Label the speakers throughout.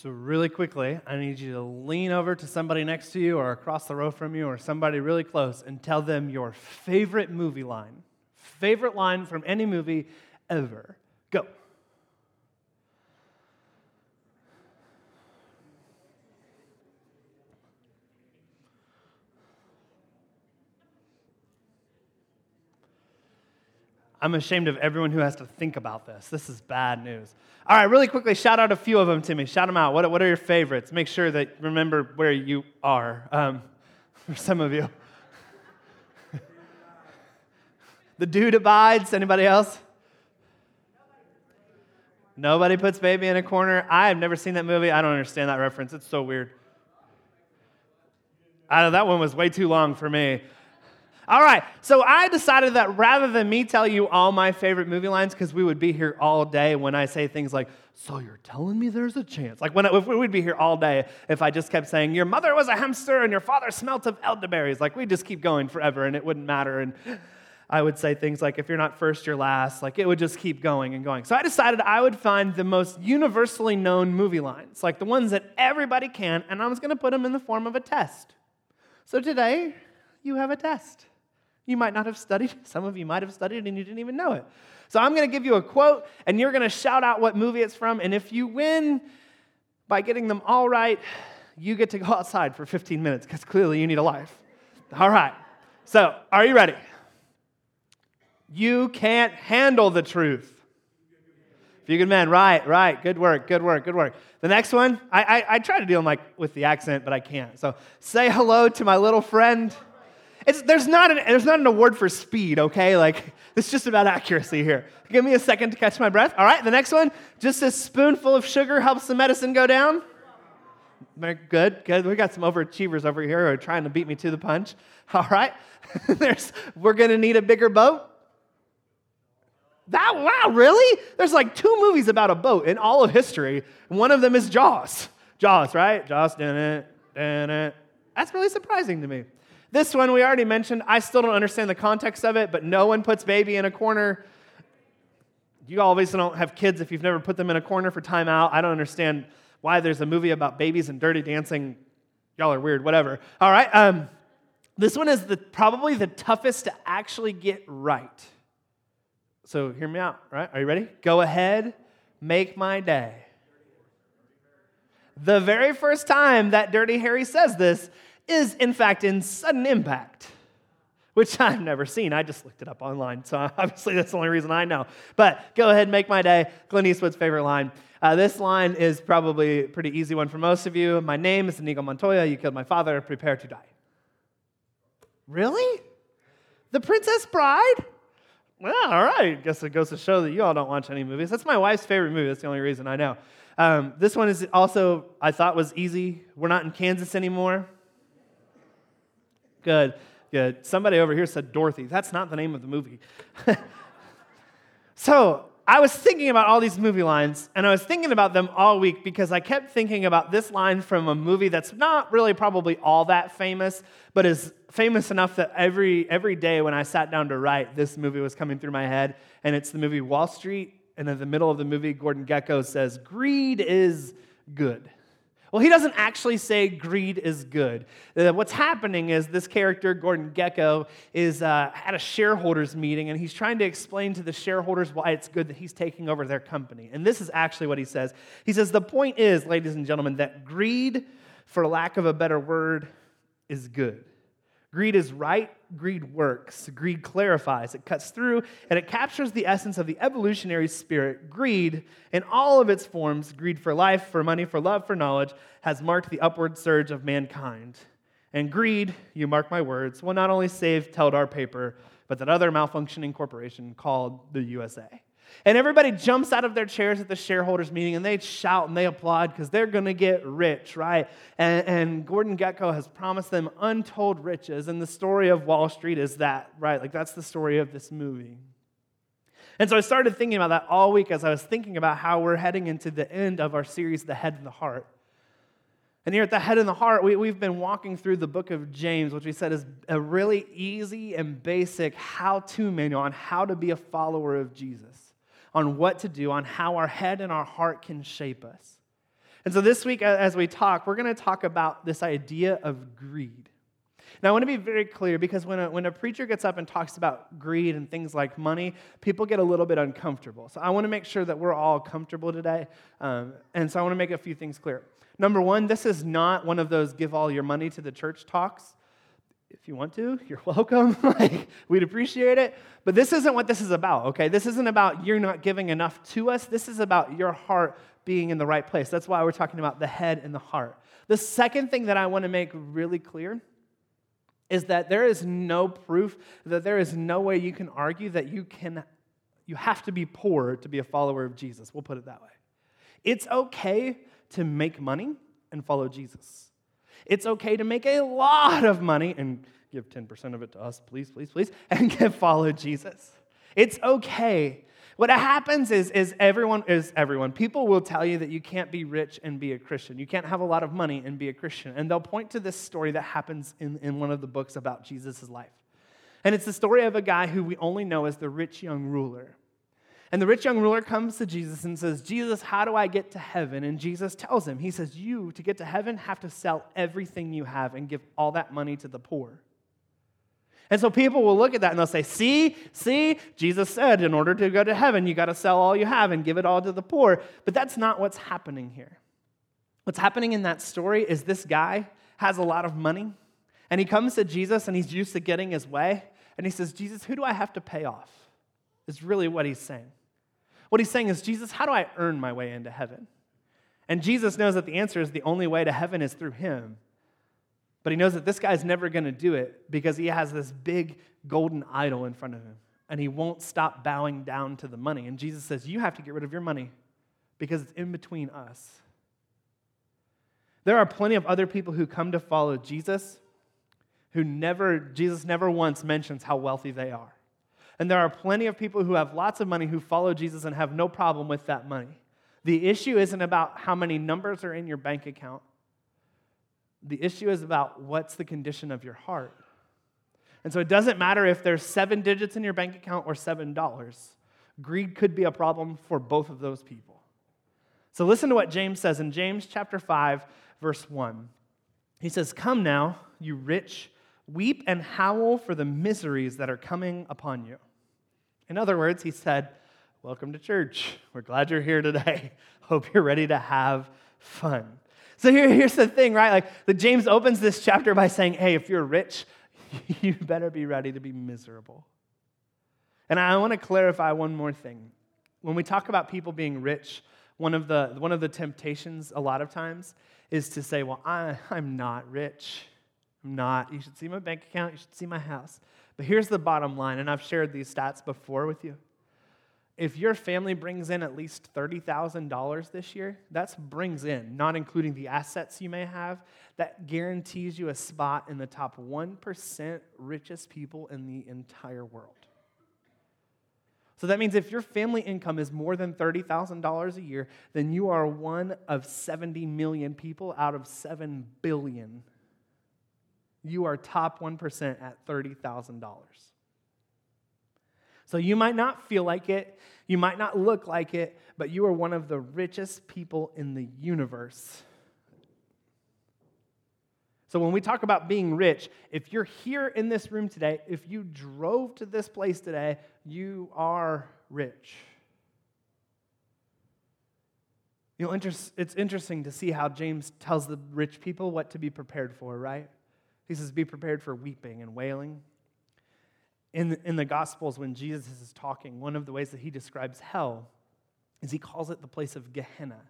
Speaker 1: So, really quickly, I need you to lean over to somebody next to you or across the row from you or somebody really close and tell them your favorite movie line. Favorite line from any movie ever. Go. I'm ashamed of everyone who has to think about this. This is bad news. All right, really quickly, shout out a few of them to me. Shout them out. What, what are your favorites? Make sure that remember where you are. Um, for some of you, the dude abides. Anybody else? Nobody puts baby in a corner. I have never seen that movie. I don't understand that reference. It's so weird. I, know that one was way too long for me. All right, so I decided that rather than me tell you all my favorite movie lines, because we would be here all day when I say things like, So you're telling me there's a chance? Like, when if we would be here all day if I just kept saying, Your mother was a hamster and your father smelt of elderberries. Like, we'd just keep going forever and it wouldn't matter. And I would say things like, If you're not first, you're last. Like, it would just keep going and going. So I decided I would find the most universally known movie lines, like the ones that everybody can, and I was to put them in the form of a test. So today, you have a test. You might not have studied. Some of you might have studied and you didn't even know it. So I'm going to give you a quote and you're going to shout out what movie it's from. And if you win by getting them all right, you get to go outside for 15 minutes because clearly you need a life. All right. So, are you ready? You can't handle the truth. Few good men, right, right. Good work, good work, good work. The next one, I, I, I try to deal like with the accent, but I can't. So say hello to my little friend. It's, there's, not an, there's not an award for speed, okay? Like, it's just about accuracy here. Give me a second to catch my breath. All right, the next one. Just a spoonful of sugar helps the medicine go down. Good, good. We got some overachievers over here who are trying to beat me to the punch. All right. There's, we're going to need a bigger boat. That, wow, really? There's like two movies about a boat in all of history. One of them is Jaws. Jaws, right? Jaws, did it, did it. That's really surprising to me. This one we already mentioned. I still don't understand the context of it, but no one puts baby in a corner. You obviously don't have kids if you've never put them in a corner for timeout. I don't understand why there's a movie about babies and dirty dancing. Y'all are weird, whatever. All right. Um, this one is the, probably the toughest to actually get right. So hear me out, right? Are you ready? Go ahead, make my day. The very first time that Dirty Harry says this, is, in fact, in sudden impact, which I've never seen. I just looked it up online, so obviously that's the only reason I know. But go ahead, make my day. Clint Eastwood's favorite line. Uh, this line is probably a pretty easy one for most of you. My name is Inigo Montoya. You killed my father. Prepare to die. Really? The Princess Bride? Well, all right. Guess it goes to show that you all don't watch any movies. That's my wife's favorite movie. That's the only reason I know. Um, this one is also, I thought was easy. We're not in Kansas anymore. Good, good. Somebody over here said Dorothy. That's not the name of the movie. so I was thinking about all these movie lines, and I was thinking about them all week because I kept thinking about this line from a movie that's not really probably all that famous, but is famous enough that every, every day when I sat down to write, this movie was coming through my head. And it's the movie Wall Street. And in the middle of the movie, Gordon Gekko says, Greed is good. Well, he doesn't actually say greed is good. Uh, what's happening is this character, Gordon Gekko, is uh, at a shareholders meeting and he's trying to explain to the shareholders why it's good that he's taking over their company. And this is actually what he says. He says, The point is, ladies and gentlemen, that greed, for lack of a better word, is good. Greed is right, greed works. Greed clarifies, it cuts through, and it captures the essence of the evolutionary spirit. Greed, in all of its forms greed for life, for money, for love, for knowledge has marked the upward surge of mankind. And greed, you mark my words, will not only save Teldar Paper, but that other malfunctioning corporation called the USA. And everybody jumps out of their chairs at the shareholders meeting and they shout and they applaud because they're going to get rich, right? And, and, Gordon Gekko has promised them untold riches. And the story of Wall Street is that, right? Like that's the story of this movie. And so I started thinking about that all week as I was thinking about how we're heading into the end of our series, The Head and the Heart. And here at the head and the heart, we, we've been walking through the book of James, which we said is a really easy and basic how to manual on how to be a follower of Jesus on what to do, on how our head and our heart can shape us. And so this week, as we talk, we're going to talk about this idea of greed. Now, I want to be very clear because when a, when a preacher gets up and talks about greed and things like money, people get a little bit uncomfortable. So I want to make sure that we're all comfortable today. Um, and so I want to make a few things clear. Number one, this is not one of those give all your money to the church talks. If you want to, you're welcome. like, we'd appreciate it. But this isn't what this is about, okay? This isn't about you're not giving enough to us. This is about your heart being in the right place. That's why we're talking about the head and the heart. The second thing that I want to make really clear is that there is no proof that there is no way you can argue that you can you have to be poor to be a follower of Jesus. We'll put it that way. It's okay to make money and follow Jesus. It's okay to make a lot of money and give 10% of it to us, please, please, please, and get follow Jesus. It's okay what happens is, is everyone is everyone. People will tell you that you can't be rich and be a Christian. You can't have a lot of money and be a Christian. And they'll point to this story that happens in, in one of the books about Jesus' life. And it's the story of a guy who we only know as the rich young ruler. And the rich young ruler comes to Jesus and says, Jesus, how do I get to heaven? And Jesus tells him, He says, You, to get to heaven, have to sell everything you have and give all that money to the poor. And so people will look at that and they'll say, See, see, Jesus said, in order to go to heaven, you got to sell all you have and give it all to the poor. But that's not what's happening here. What's happening in that story is this guy has a lot of money and he comes to Jesus and he's used to getting his way. And he says, Jesus, who do I have to pay off? Is really what he's saying. What he's saying is, Jesus, how do I earn my way into heaven? And Jesus knows that the answer is the only way to heaven is through him. But he knows that this guy's never going to do it because he has this big golden idol in front of him. And he won't stop bowing down to the money. And Jesus says, You have to get rid of your money because it's in between us. There are plenty of other people who come to follow Jesus who never, Jesus never once mentions how wealthy they are. And there are plenty of people who have lots of money who follow Jesus and have no problem with that money. The issue isn't about how many numbers are in your bank account. The issue is about what's the condition of your heart. And so it doesn't matter if there's seven digits in your bank account or seven dollars. Greed could be a problem for both of those people. So listen to what James says in James chapter 5, verse 1. He says, Come now, you rich, weep and howl for the miseries that are coming upon you. In other words, he said, Welcome to church. We're glad you're here today. Hope you're ready to have fun. So here, here's the thing, right? Like the James opens this chapter by saying, hey, if you're rich, you better be ready to be miserable. And I want to clarify one more thing. When we talk about people being rich, one of the, one of the temptations a lot of times is to say, well, I, I'm not rich. I'm not. You should see my bank account. You should see my house. But here's the bottom line, and I've shared these stats before with you if your family brings in at least $30,000 this year, that brings in, not including the assets you may have, that guarantees you a spot in the top 1% richest people in the entire world. So that means if your family income is more than $30,000 a year, then you are one of 70 million people out of 7 billion. You are top 1% at $30,000. So you might not feel like it, you might not look like it, but you are one of the richest people in the universe. So when we talk about being rich, if you're here in this room today, if you drove to this place today, you are rich. You know, it's interesting to see how James tells the rich people what to be prepared for, right? He says, Be prepared for weeping and wailing in the, in the Gospels, when Jesus is talking, one of the ways that he describes hell is he calls it the place of Gehenna.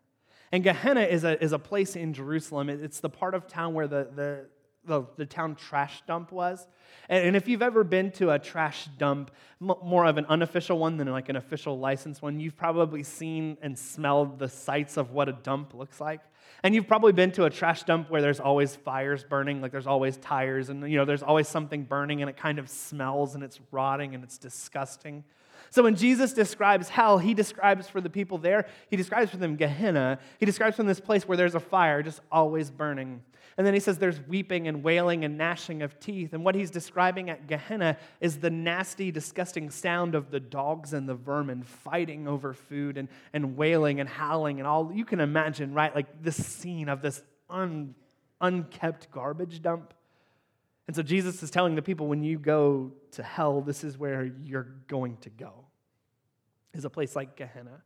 Speaker 1: And Gehenna is a, is a place in Jerusalem. It's the part of town where the, the, the, the town trash dump was. And, and, if you've ever been to a trash dump, m- more of an unofficial one than like an official licensed one, you've probably seen and smelled the sights of what a dump looks like. And you've probably been to a trash dump where there's always fires burning, like there's always tires, and you know, there's always something burning, and it kind of smells and it's rotting and it's disgusting. So when Jesus describes hell, he describes for the people there, he describes for them Gehenna. He describes from this place where there's a fire just always burning. And then he says there's weeping and wailing and gnashing of teeth. And what he's describing at Gehenna is the nasty, disgusting sound of the dogs and the vermin fighting over food and, and wailing and howling and all. You can imagine, right? Like this scene of this un, unkept garbage dump. And so Jesus is telling the people when you go to hell, this is where you're going to go, is a place like Gehenna.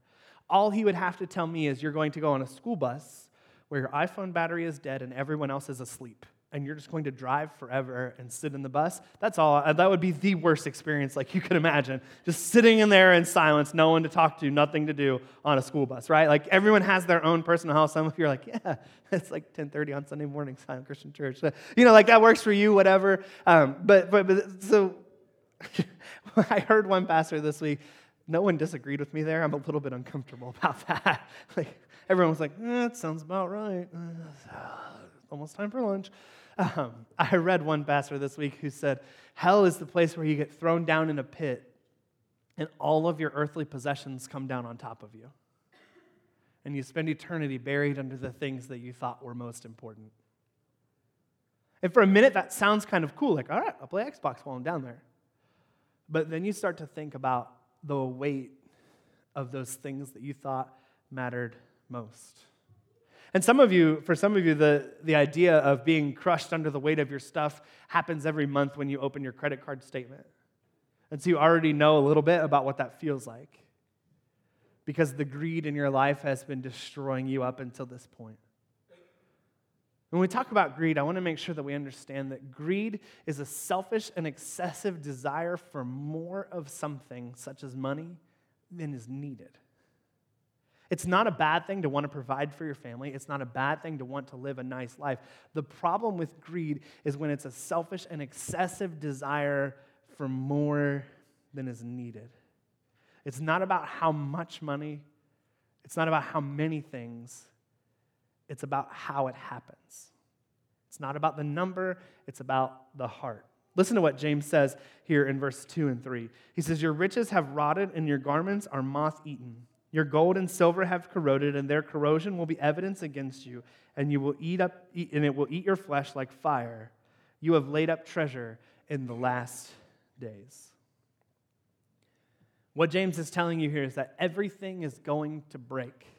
Speaker 1: All he would have to tell me is you're going to go on a school bus where your iPhone battery is dead and everyone else is asleep and you're just going to drive forever and sit in the bus that's all uh, that would be the worst experience like you could imagine. Just sitting in there in silence no one to talk to nothing to do on a school bus right? Like everyone has their own personal house. some of you are like yeah it's like 10.30 on sunday morning silent christian church. You know like that works for you whatever. Um, but, but, but so i heard one pastor this week no one disagreed with me there i'm a little bit uncomfortable about that like everyone was like, eh, that sounds about right. almost time for lunch. Um, I read one pastor this week who said, Hell is the place where you get thrown down in a pit and all of your earthly possessions come down on top of you. And you spend eternity buried under the things that you thought were most important. And for a minute, that sounds kind of cool. Like, all right, I'll play Xbox while I'm down there. But then you start to think about the weight of those things that you thought mattered most. And some of you, for some of you, the, the idea of being crushed under the weight of your stuff happens every month when you open your credit card statement. And so you already know a little bit about what that feels like because the greed in your life has been destroying you up until this point. When we talk about greed, I want to make sure that we understand that greed is a selfish and excessive desire for more of something, such as money, than is needed. It's not a bad thing to want to provide for your family. It's not a bad thing to want to live a nice life. The problem with greed is when it's a selfish and excessive desire for more than is needed. It's not about how much money, it's not about how many things, it's about how it happens. It's not about the number, it's about the heart. Listen to what James says here in verse 2 and 3. He says, Your riches have rotted, and your garments are moth eaten. Your gold and silver have corroded, and their corrosion will be evidence against you, and you will eat up, and it will eat your flesh like fire. You have laid up treasure in the last days. What James is telling you here is that everything is going to break.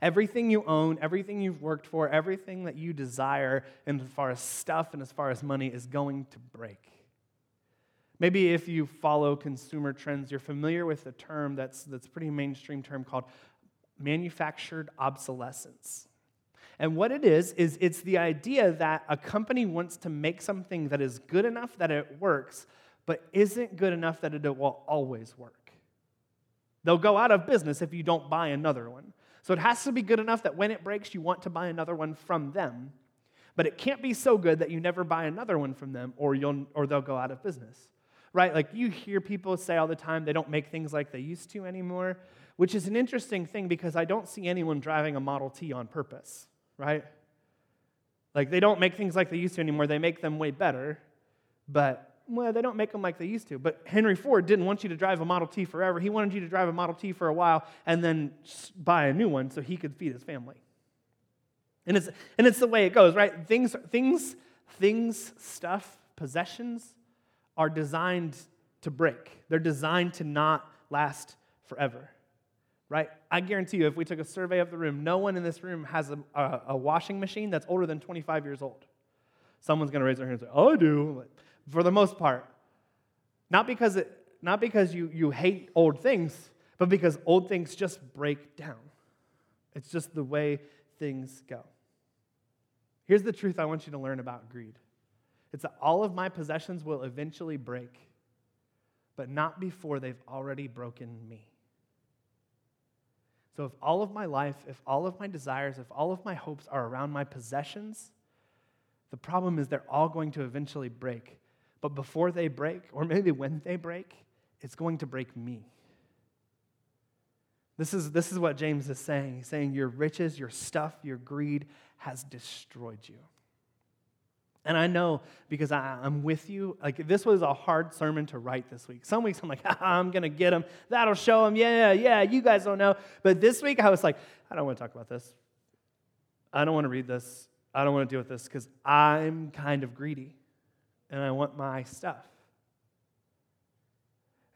Speaker 1: Everything you own, everything you've worked for, everything that you desire, and as far as stuff and as far as money, is going to break. Maybe if you follow consumer trends, you're familiar with a term that's, that's a pretty mainstream term called manufactured obsolescence. And what it is, is it's the idea that a company wants to make something that is good enough that it works, but isn't good enough that it will always work. They'll go out of business if you don't buy another one. So it has to be good enough that when it breaks, you want to buy another one from them. But it can't be so good that you never buy another one from them or, you'll, or they'll go out of business right? Like you hear people say all the time they don't make things like they used to anymore, which is an interesting thing because I don't see anyone driving a Model T on purpose, right? Like they don't make things like they used to anymore. They make them way better, but well, they don't make them like they used to. But Henry Ford didn't want you to drive a Model T forever. He wanted you to drive a Model T for a while and then buy a new one so he could feed his family. And it's, and it's the way it goes, right? Things, things, things, stuff, possessions, are designed to break, they're designed to not last forever. Right? I guarantee you, if we took a survey of the room, no one in this room has a, a, a washing machine that's older than 25 years old. Someone's going to raise their hand and say, Oh, I do. For the most part. Not because, it, not because you, you hate old things, but because old things just break down. It's just the way things go. Here's the truth I want you to learn about greed it's that all of my possessions will eventually break, but not before they've already broken me. So, if all of my life, if all of my desires, if all of my hopes are around my possessions, the problem is they're all going to eventually break. But before they break, or maybe when they break, it's going to break me. This is, this is what James is saying. He's saying, Your riches, your stuff, your greed has destroyed you. And I know because I, am with you. Like, this was a hard sermon to write this week. Some weeks I'm like, I'm going to get them. That'll show them. Yeah, yeah, you guys don't know. But this week I was like, I don't want to talk about this. I don't want to read this. I don't want to deal with this because I'm kind of greedy and I want my stuff.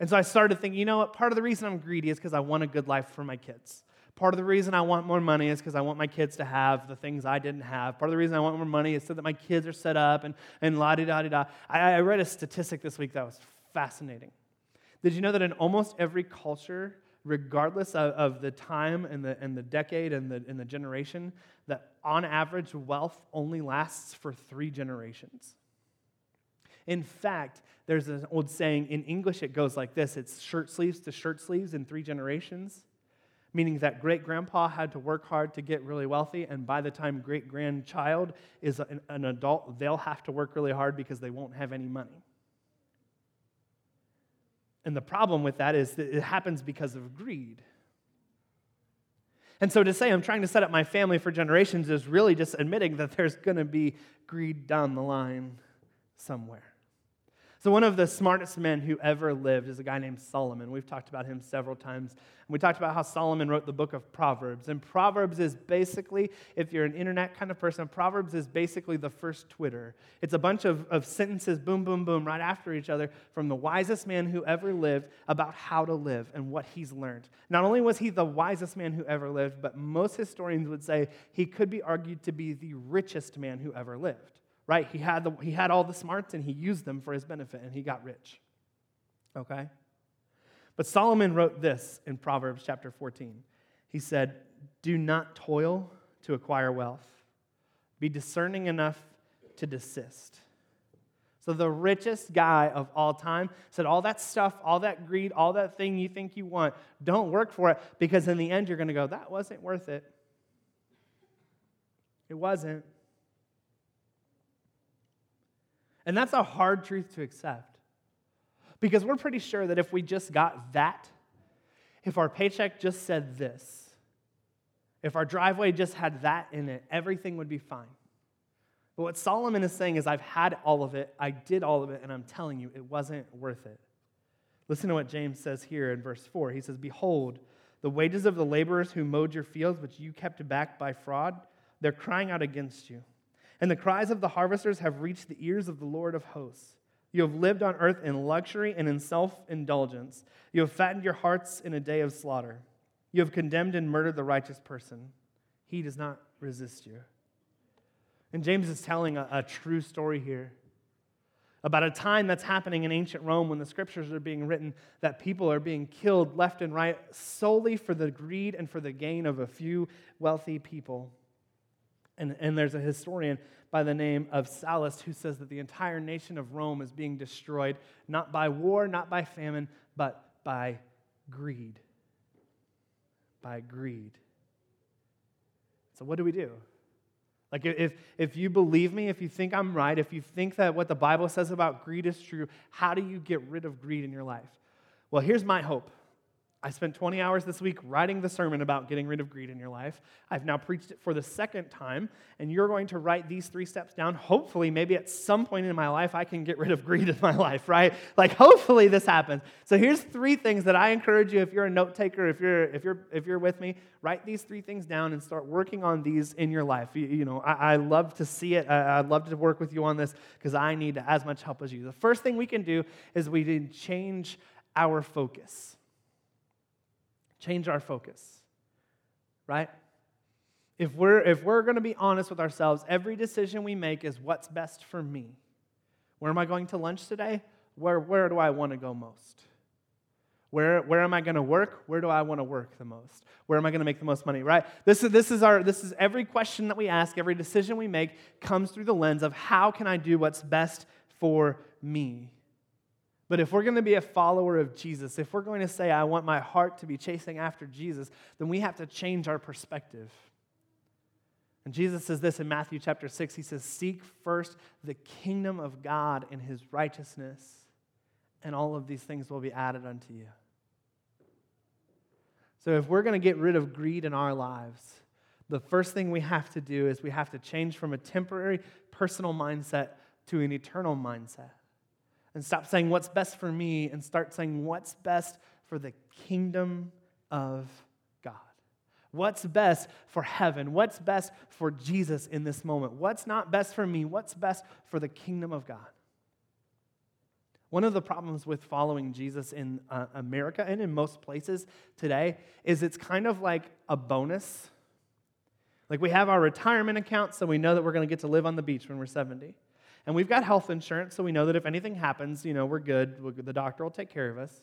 Speaker 1: And so I started thinking, you know what? Part of the reason I'm greedy is because I want a good life for my kids. Part of the reason I want more money is because I want my kids to have the things I didn't have. Part of the reason I want more money is so that my kids are set up and, and la di da di da. I, I read a statistic this week that was fascinating. Did you know that in almost every culture, regardless of, of the time and the, and the decade and the, and the generation, that on average, wealth only lasts for three generations? In fact, there's an old saying in English, it goes like this it's shirt sleeves to shirt sleeves in three generations, meaning that great grandpa had to work hard to get really wealthy, and by the time great grandchild is an, an adult, they'll have to work really hard because they won't have any money. And the problem with that is that it happens because of greed. And so to say I'm trying to set up my family for generations is really just admitting that there's going to be greed down the line somewhere. So, one of the smartest men who ever lived is a guy named Solomon. We've talked about him several times. And we talked about how Solomon wrote the book of Proverbs. And Proverbs is basically, if you're an internet kind of person, Proverbs is basically the first Twitter. It's a bunch of, of sentences, boom, boom, boom, right after each other from the wisest man who ever lived about how to live and what he's learned. Not only was he the wisest man who ever lived, but most historians would say he could be argued to be the richest man who ever lived right? He had, the, he had all the smarts and he used them for his benefit and he got rich. Okay? But Solomon wrote this in Proverbs chapter 14. He said, Do not toil to acquire wealth, be discerning enough to desist. So, the richest guy of all time said, All that stuff, all that greed, all that thing you think you want, don't work for it because in the end you're going to go, That wasn't worth it. It wasn't. And that's a hard truth to accept. Because we're pretty sure that if we just got that, if our paycheck just said this, if our driveway just had that in it, everything would be fine. But what Solomon is saying is, I've had all of it, I did all of it, and I'm telling you, it wasn't worth it. Listen to what James says here in verse 4. He says, Behold, the wages of the laborers who mowed your fields, which you kept back by fraud, they're crying out against you. And the cries of the harvesters have reached the ears of the Lord of hosts. You have lived on earth in luxury and in self indulgence. You have fattened your hearts in a day of slaughter. You have condemned and murdered the righteous person. He does not resist you. And James is telling a, a true story here about a time that's happening in ancient Rome when the scriptures are being written that people are being killed left and right solely for the greed and for the gain of a few wealthy people. And, and there's a historian by the name of Sallust who says that the entire nation of Rome is being destroyed not by war, not by famine, but by greed. By greed. So, what do we do? Like, if, if you believe me, if you think I'm right, if you think that what the Bible says about greed is true, how do you get rid of greed in your life? Well, here's my hope I spent 20 hours this week writing the sermon about getting rid of greed in your life. I've now preached it for the second time, and you're going to write these three steps down. Hopefully, maybe at some point in my life, I can get rid of greed in my life, right? Like, hopefully, this happens. So, here's three things that I encourage you if you're a note taker, if you're, if you're, if you're with me, write these three things down and start working on these in your life. You, you know, I, I, love to see it. I, I'd love to work with you on this because I need as much help as you. The first thing we can do is we can change our focus change our focus, right? If we're, if we're going to be honest with ourselves, every decision we make is what's best for me. Where am I going to lunch today? Where, where do I want to go most? Where, where am I going to work? Where do I want to work the most? Where am I going to make the most money, right? This is, this, is our, this is every question that we ask, every decision we make comes through the lens of how can I do what's best for me? But if we're going to be a follower of Jesus, if we're going to say, I want my heart to be chasing after Jesus, then we have to change our perspective. And Jesus says this in Matthew chapter 6. He says, Seek first the kingdom of God and his righteousness, and all of these things will be added unto you. So if we're going to get rid of greed in our lives, the first thing we have to do is we have to change from a temporary personal mindset to an eternal mindset and stop saying what's best for me and start saying what's best for the kingdom of God. What's best for heaven? What's best for Jesus in this moment? What's not best for me? What's best for the kingdom of God? One of the problems with following Jesus in uh, America and in most places today is it's kind of like a bonus. Like we have our retirement account, so we know that we're going to get to live on the beach when we're 70. And we've got health insurance, so we know that if anything happens, you know, we're good. The doctor will take care of us.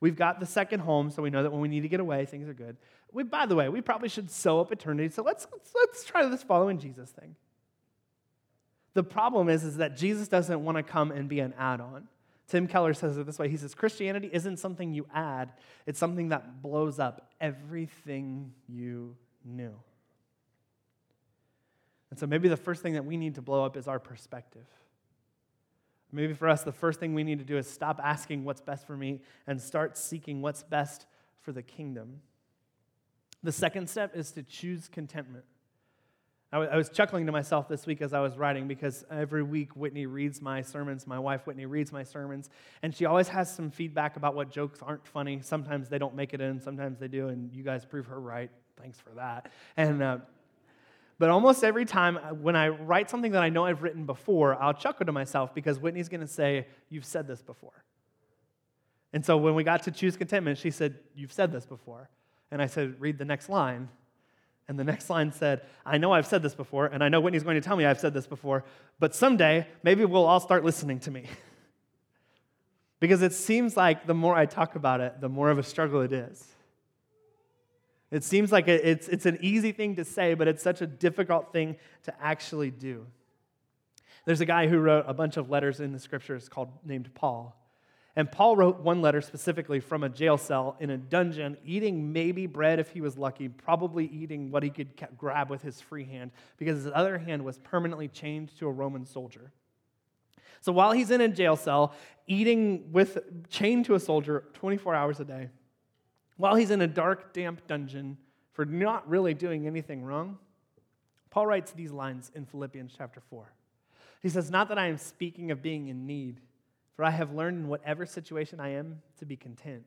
Speaker 1: We've got the second home, so we know that when we need to get away, things are good. We, by the way, we probably should sew up eternity, so let's, let's, let's try this following Jesus thing. The problem is, is that Jesus doesn't want to come and be an add on. Tim Keller says it this way He says, Christianity isn't something you add, it's something that blows up everything you knew. And so maybe the first thing that we need to blow up is our perspective. Maybe for us, the first thing we need to do is stop asking what's best for me and start seeking what's best for the kingdom. The second step is to choose contentment. I was chuckling to myself this week as I was writing because every week Whitney reads my sermons. My wife Whitney reads my sermons, and she always has some feedback about what jokes aren't funny. Sometimes they don't make it in, sometimes they do, and you guys prove her right. Thanks for that. And uh, but almost every time uh, when I write something that I know I've written before, I'll chuckle to myself because Whitney's going to say, You've said this before. And so when we got to choose contentment, she said, You've said this before. And I said, Read the next line. And the next line said, I know I've said this before, and I know Whitney's going to tell me I've said this before, but someday maybe we'll all start listening to me. because it seems like the more I talk about it, the more of a struggle it is. It seems like it's, it's an easy thing to say, but it's such a difficult thing to actually do. There's a guy who wrote a bunch of letters in the scriptures called named Paul. And Paul wrote one letter specifically from a jail cell in a dungeon, eating maybe bread if he was lucky, probably eating what he could grab with his free hand, because his other hand was permanently chained to a Roman soldier. So while he's in a jail cell, eating with chained to a soldier 24 hours a day, while he's in a dark, damp dungeon for not really doing anything wrong, Paul writes these lines in Philippians chapter 4. He says, Not that I am speaking of being in need, for I have learned in whatever situation I am to be content.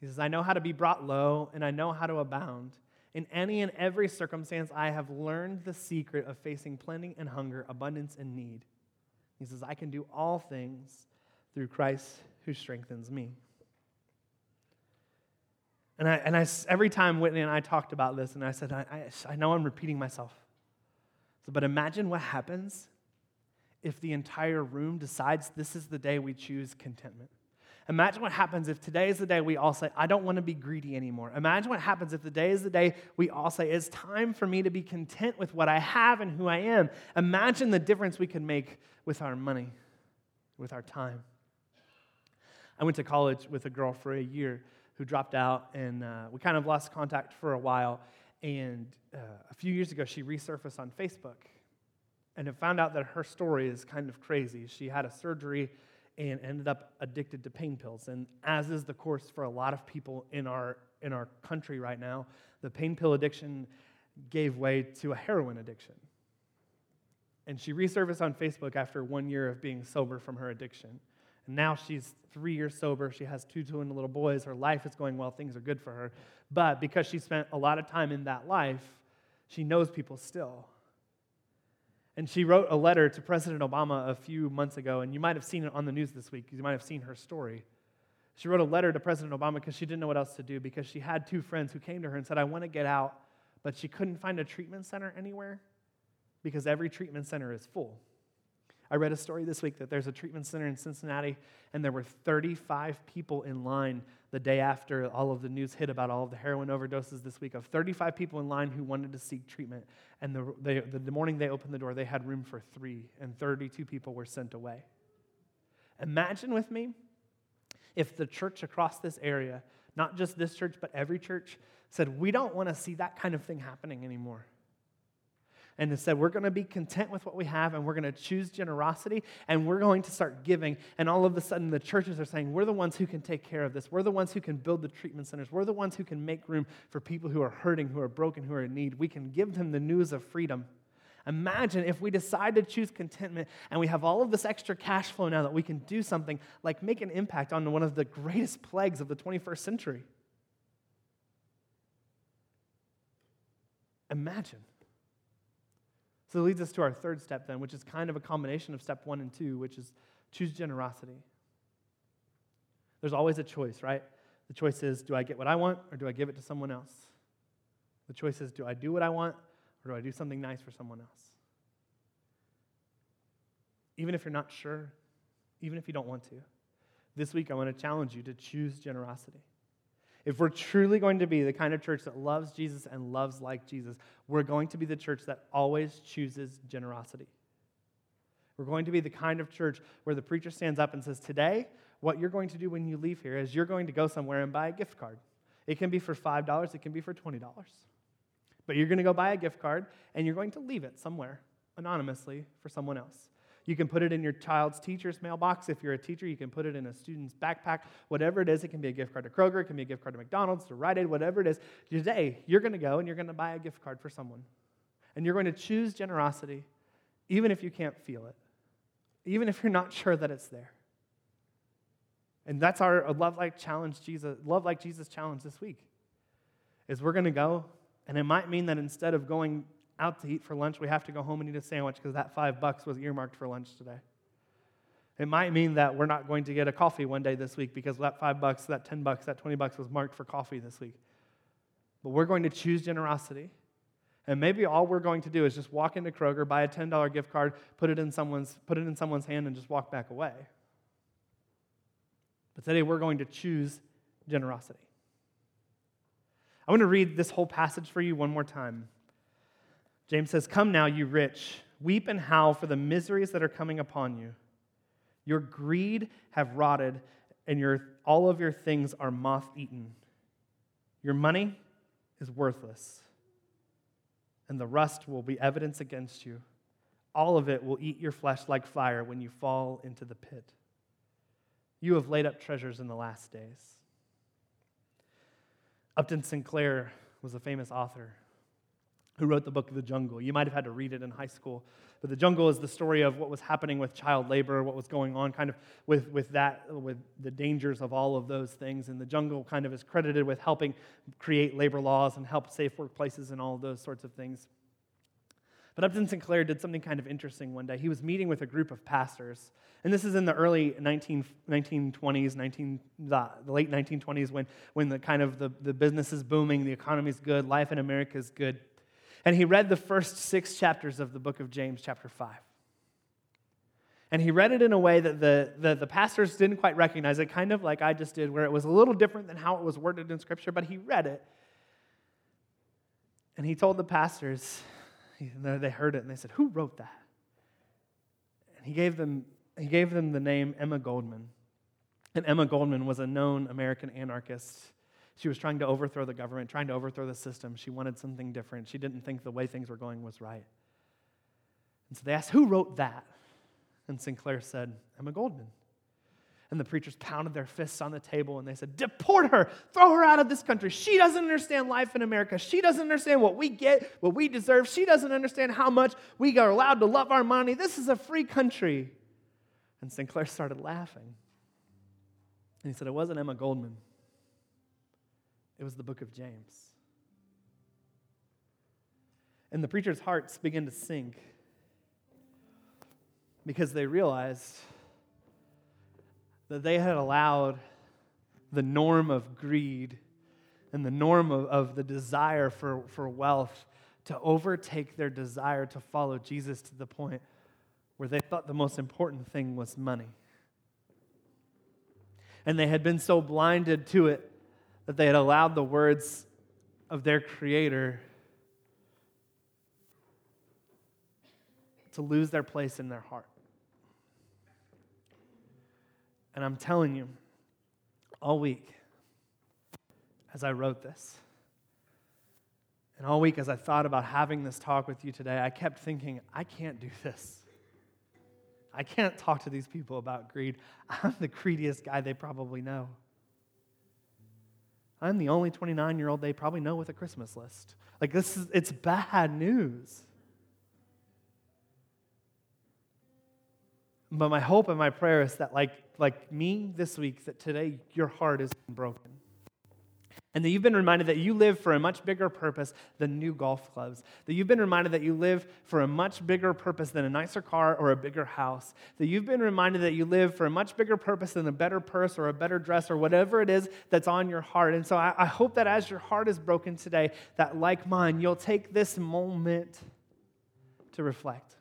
Speaker 1: He says, I know how to be brought low, and I know how to abound. In any and every circumstance, I have learned the secret of facing plenty and hunger, abundance and need. He says, I can do all things through Christ who strengthens me. And, I, and I, every time Whitney and I talked about this, and I said, I, I, I know I'm repeating myself. So, but imagine what happens if the entire room decides this is the day we choose contentment. Imagine what happens if today is the day we all say, I don't want to be greedy anymore. Imagine what happens if the day is the day we all say, It's time for me to be content with what I have and who I am. Imagine the difference we could make with our money, with our time. I went to college with a girl for a year who dropped out, and uh, we kind of lost contact for a while. And uh, a few years ago, she resurfaced on Facebook and have found out that her story is kind of crazy. She had a surgery and ended up addicted to pain pills. And as is the course for a lot of people in our, in our country right now, the pain pill addiction gave way to a heroin addiction. And she resurfaced on Facebook after one year of being sober from her addiction. And now she's three years sober. She has two twin little boys. Her life is going well. Things are good for her. But because she spent a lot of time in that life, she knows people still. And she wrote a letter to President Obama a few months ago, and you might have seen it on the news this week you might have seen her story. She wrote a letter to President Obama because she didn't know what else to do because she had two friends who came to her and said, I want to get out, but she couldn't find a treatment center anywhere because every treatment center is full. I read a story this week that there's a treatment center in Cincinnati, and there were 35 people in line the day after all of the news hit about all of the heroin overdoses this week of 35 people in line who wanted to seek treatment. And the, they, the morning they opened the door, they had room for three, and 32 people were sent away. Imagine with me if the church across this area, not just this church, but every church, said, We don't want to see that kind of thing happening anymore and instead we're going to be content with what we have and we're going to choose generosity and we're going to start giving. And all of a sudden, the churches are saying, We're the ones who can take care of this. We're the ones who can build the treatment centers. We're the ones who can make room for people who are hurting, who are broken, who are in need. We can give them the news of freedom. Imagine if we decide to choose contentment and we have all of this extra cash flow now that we can do something like make an impact on one of the greatest plagues of the 21st century. Imagine. So it leads us to our third step, then, which is kind of a combination of step one and two, which is choose generosity. There's always a choice, right? The choice is do I get what I want or do I give it to someone else? The choice is do I do what I want or do I do something nice for someone else? Even if you're not sure, even if you don't want to, this week I want to challenge you to choose generosity. If we're truly going to be the kind of church that loves Jesus and loves like Jesus, we're going to be the church that always chooses generosity. We're going to be the kind of church where the preacher stands up and says, Today, what you're going to do when you leave here is you're going to go somewhere and buy a gift card. It can be for $5, it can be for $20. But you're going to go buy a gift card and you're going to leave it somewhere anonymously for someone else. You can put it in your child's teacher's mailbox. If you're a teacher, you can put it in a student's backpack. Whatever it is, it can be a gift card to Kroger, it can be a gift card to McDonald's, to Rite Aid, whatever it is. Today, you're going to go and you're going to buy a gift card for someone. And you're going to choose generosity, even if you can't feel it, even if you're not sure that it's there. And that's our love like challenge Jesus, love like Jesus challenge this week. Is we're going to go, and it might mean that instead of going out to eat for lunch, we have to go home and eat a sandwich because that five bucks was earmarked for lunch today. It might mean that we're not going to get a coffee one day this week because that five bucks, that 10 bucks, that 20 bucks was marked for coffee this week. But we're going to choose generosity. And maybe all we're going to do is just walk into Kroger, buy a $10 gift card, put it in someone's, put it in someone's hand, and just walk back away. But today we're going to choose generosity. I want to read this whole passage for you one more time. James says, Come now, you rich, weep and howl for the miseries that are coming upon you. Your greed have rotted, and your, all of your things are moth eaten. Your money is worthless, and the rust will be evidence against you. All of it will eat your flesh like fire when you fall into the pit. You have laid up treasures in the last days. Upton Sinclair was a famous author who wrote the book the jungle. You might have had to read it in high school. But the jungle is the story of what was happening with child labor, what was going on kind of with, with that, with the dangers of all of those things. And the jungle kind of is credited with helping create labor laws and help safe workplaces and all those sorts of things. But Upton Sinclair did something kind of interesting one day. He was meeting with a group of pastors. And this is in the early 19, 1920s, 19, the, the late 1920s, when, when the kind of the, the business is booming, the economy is good, life in America is good. And he read the first six chapters of the book of James, chapter 5. And he read it in a way that the, the, the, pastors didn't quite recognize it, kind of like I just did, where it was a little different than how it was worded in Scripture, but he read it. And he told the pastors, they heard it and they said, Who wrote that? And he gave them, he gave them the name Emma Goldman. And Emma Goldman was a known American anarchist she was trying to overthrow the government, trying to overthrow the system. She wanted something different. She didn't think the way things were going was right. And so they asked, Who wrote that? And Sinclair said, Emma Goldman. And the preachers pounded their fists on the table and they said, Deport her, throw her out of this country. She doesn't understand life in America. She doesn't understand what we get, what we deserve. She doesn't understand how much we are allowed to love our money. This is a free country. And Sinclair started laughing. And he said, It wasn't Emma Goldman. It was the book of James. And the preacher's hearts began to sink because they realized that they had allowed the norm of greed and the norm of, of the desire for, for wealth to overtake their desire to follow Jesus to the point where they thought the most important thing was money. And they had been so blinded to it that they had allowed the words of their Creator to lose their place in their heart. And I'm telling you, all week, as I wrote this, and all week as I thought about having this talk with you today, I kept thinking, I can't do this. I can't talk to these people about greed. I'm the greediest guy they probably know. I'm the only 29 year old they probably know with a Christmas list. Like, this is, it's bad news. But my hope and my prayer is that, like, like me this week, that today your heart is broken. And that you've been reminded that you live for a much bigger purpose than new golf clubs. That you've been reminded that you live for a much bigger purpose than a nicer car or a bigger house. That you've been reminded that you live for a much bigger purpose than a better purse or a better dress or whatever it is that's on your heart. And so I, I hope that as your heart is broken today, that like mine, you'll take this moment to reflect.